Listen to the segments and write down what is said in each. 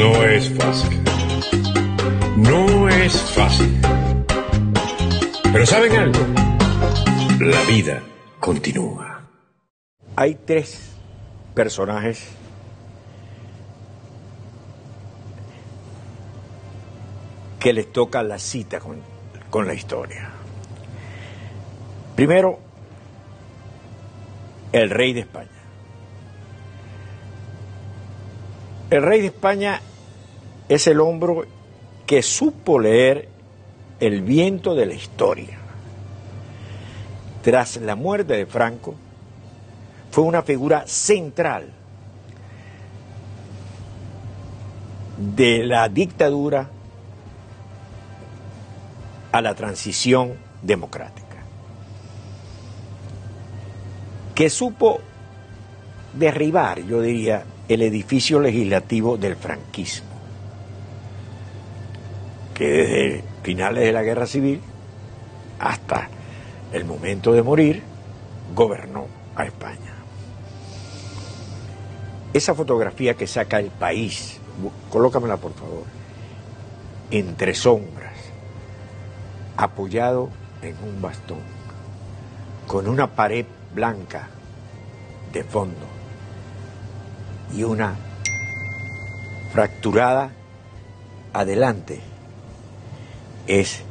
No es fácil. No es fácil. Pero ¿saben algo? La vida continúa. Hay tres personajes que les toca la cita con, con la historia. Primero, el rey de España. El rey de España es el hombre que supo leer el viento de la historia. Tras la muerte de Franco, fue una figura central de la dictadura a la transición democrática, que supo derribar, yo diría, el edificio legislativo del franquismo, que desde finales de la guerra civil hasta el momento de morir gobernó a España. Esa fotografía que saca el país, colócamela por favor, entre sombras, apoyado en un bastón, con una pared blanca de fondo y una fracturada adelante, es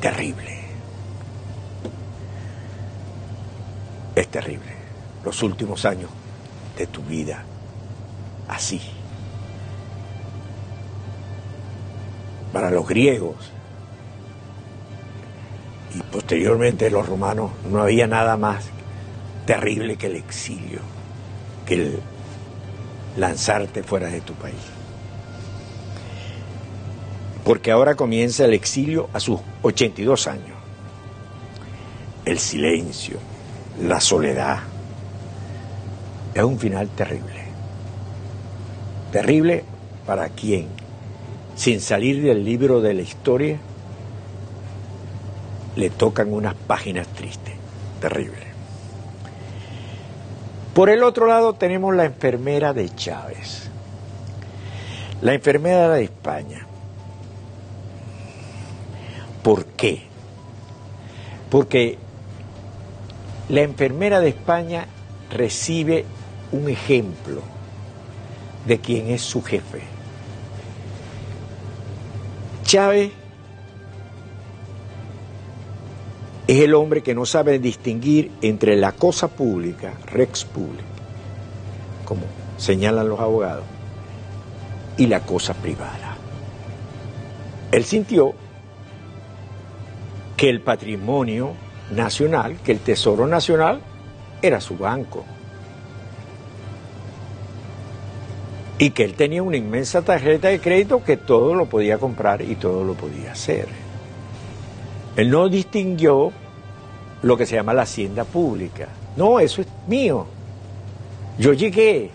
terrible. Es terrible. Los últimos años de tu vida así. Para los griegos y posteriormente los romanos no había nada más terrible que el exilio, que el lanzarte fuera de tu país. Porque ahora comienza el exilio a sus 82 años. El silencio, la soledad. Es un final terrible. Terrible para quien, sin salir del libro de la historia, le tocan unas páginas tristes. Terrible. Por el otro lado tenemos la enfermera de Chávez. La enfermera de España. ¿Por qué? Porque la enfermera de España recibe un ejemplo de quien es su jefe. Chávez es el hombre que no sabe distinguir entre la cosa pública, rex pública, como señalan los abogados, y la cosa privada. Él sintió que el patrimonio nacional, que el tesoro nacional, era su banco. Y que él tenía una inmensa tarjeta de crédito que todo lo podía comprar y todo lo podía hacer. Él no distinguió lo que se llama la hacienda pública. No, eso es mío. Yo llegué.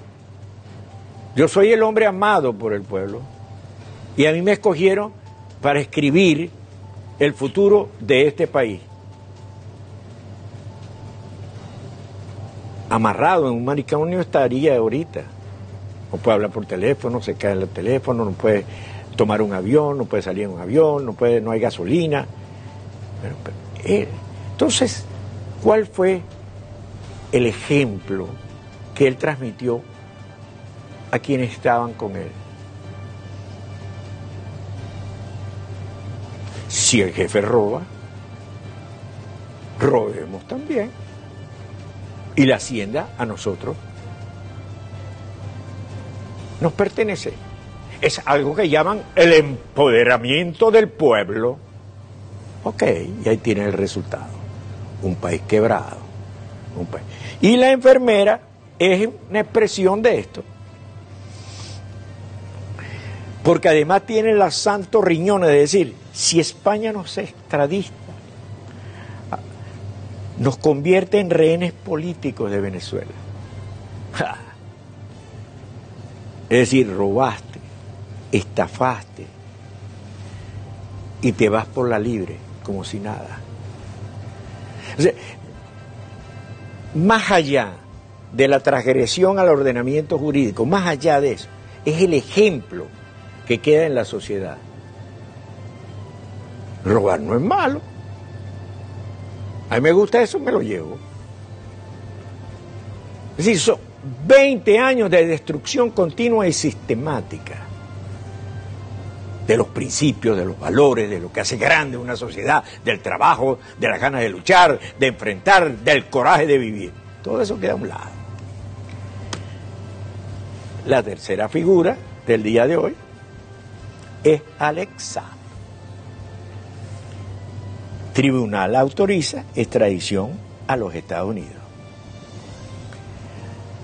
Yo soy el hombre amado por el pueblo. Y a mí me escogieron para escribir el futuro de este país. Amarrado en un manicomio estaría ahorita. No puede hablar por teléfono, se cae el teléfono, no puede tomar un avión, no puede salir en un avión, no, puede, no hay gasolina. Entonces, ¿cuál fue el ejemplo que él transmitió a quienes estaban con él? Si el jefe roba, robemos también. Y la hacienda a nosotros nos pertenece. Es algo que llaman el empoderamiento del pueblo. Ok, y ahí tiene el resultado. Un país quebrado. Un país. Y la enfermera es una expresión de esto. Porque además tiene los santos riñones de decir, si España nos extradita, nos convierte en rehenes políticos de Venezuela. Es decir, robaste, estafaste y te vas por la libre como si nada. Más allá de la transgresión al ordenamiento jurídico, más allá de eso, es el ejemplo que queda en la sociedad. Robar no es malo. A mí me gusta eso, me lo llevo. Es decir, son 20 años de destrucción continua y sistemática de los principios, de los valores, de lo que hace grande una sociedad, del trabajo, de las ganas de luchar, de enfrentar, del coraje de vivir. Todo eso queda a un lado. La tercera figura del día de hoy es Alexa. Tribunal autoriza extradición a los Estados Unidos.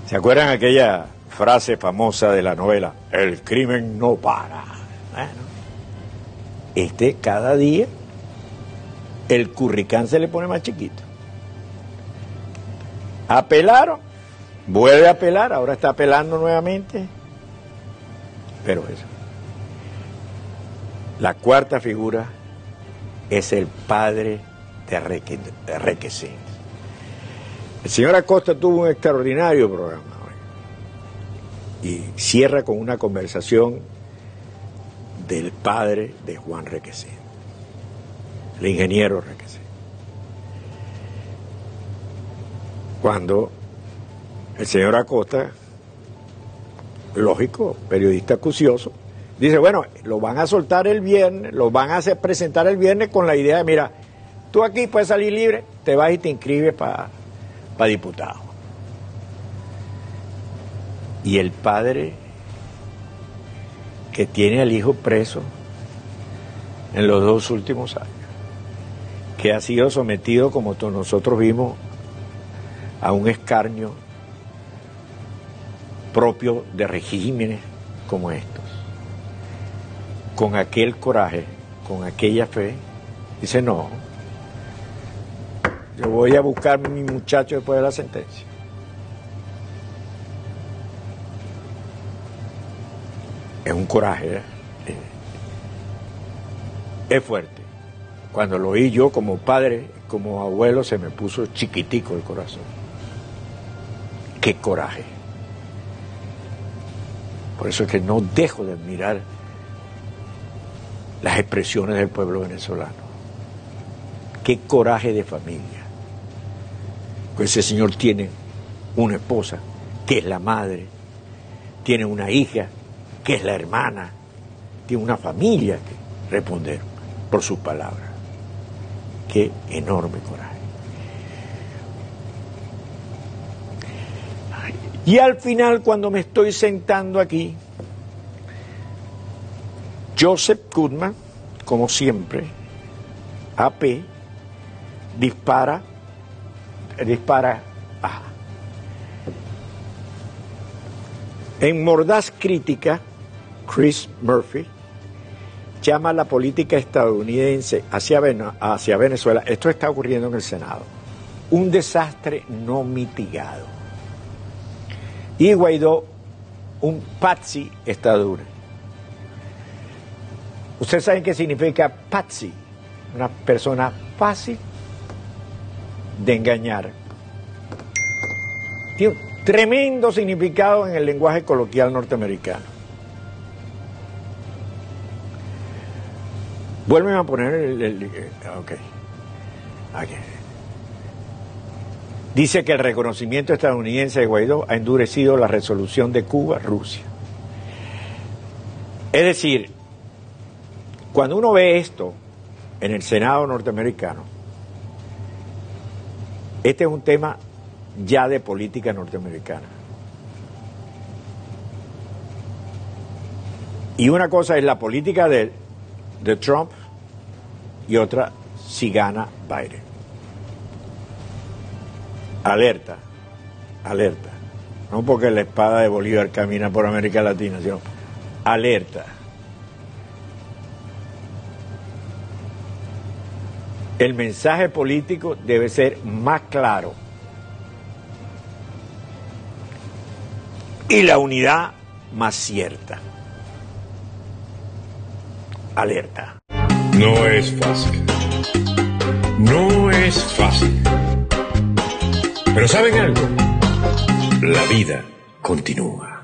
¿Se acuerdan aquella frase famosa de la novela? El crimen no para. Bueno, este cada día el curricán se le pone más chiquito. Apelaron, vuelve a apelar, ahora está apelando nuevamente. Pero eso. La cuarta figura es el padre de Requesens. El señor Acosta tuvo un extraordinario programa hoy y cierra con una conversación del padre de Juan Requesén, el ingeniero Requesén. Cuando el señor Acosta, lógico, periodista acucioso, dice, bueno, lo van a soltar el viernes, lo van a hacer presentar el viernes con la idea de, mira, tú aquí puedes salir libre, te vas y te inscribes para diputado. Y el padre que tiene al hijo preso en los dos últimos años, que ha sido sometido, como nosotros vimos, a un escarnio propio de regímenes como estos. Con aquel coraje, con aquella fe, dice, no, yo voy a buscar a mi muchacho después de la sentencia. es un coraje, ¿eh? es fuerte. Cuando lo oí yo como padre, como abuelo, se me puso chiquitico el corazón. Qué coraje. Por eso es que no dejo de admirar las expresiones del pueblo venezolano. Qué coraje de familia. Ese señor tiene una esposa, que es la madre, tiene una hija, que es la hermana, tiene una familia que responder por sus palabras. Qué enorme coraje. Y al final, cuando me estoy sentando aquí, Joseph Goodman, como siempre, AP, dispara, dispara, En mordaz crítica, Chris Murphy, llama a la política estadounidense hacia, hacia Venezuela, esto está ocurriendo en el Senado, un desastre no mitigado. Y Guaidó, un patsy estadounidense. ¿Ustedes saben qué significa patsy? Una persona fácil de engañar. Tiene un tremendo significado en el lenguaje coloquial norteamericano. Vuelven a poner el, ok. Dice que el reconocimiento estadounidense de Guaidó ha endurecido la resolución de Cuba-Rusia. Es decir, cuando uno ve esto en el Senado norteamericano, este es un tema ya de política norteamericana. Y una cosa es la política de, Trump y otra si gana Biden. Alerta, alerta. No porque la espada de Bolívar camina por América Latina, sino alerta. El mensaje político debe ser más claro. Y la unidad más cierta. Alerta. No es fácil. No es fácil. Pero ¿saben algo? La vida continúa.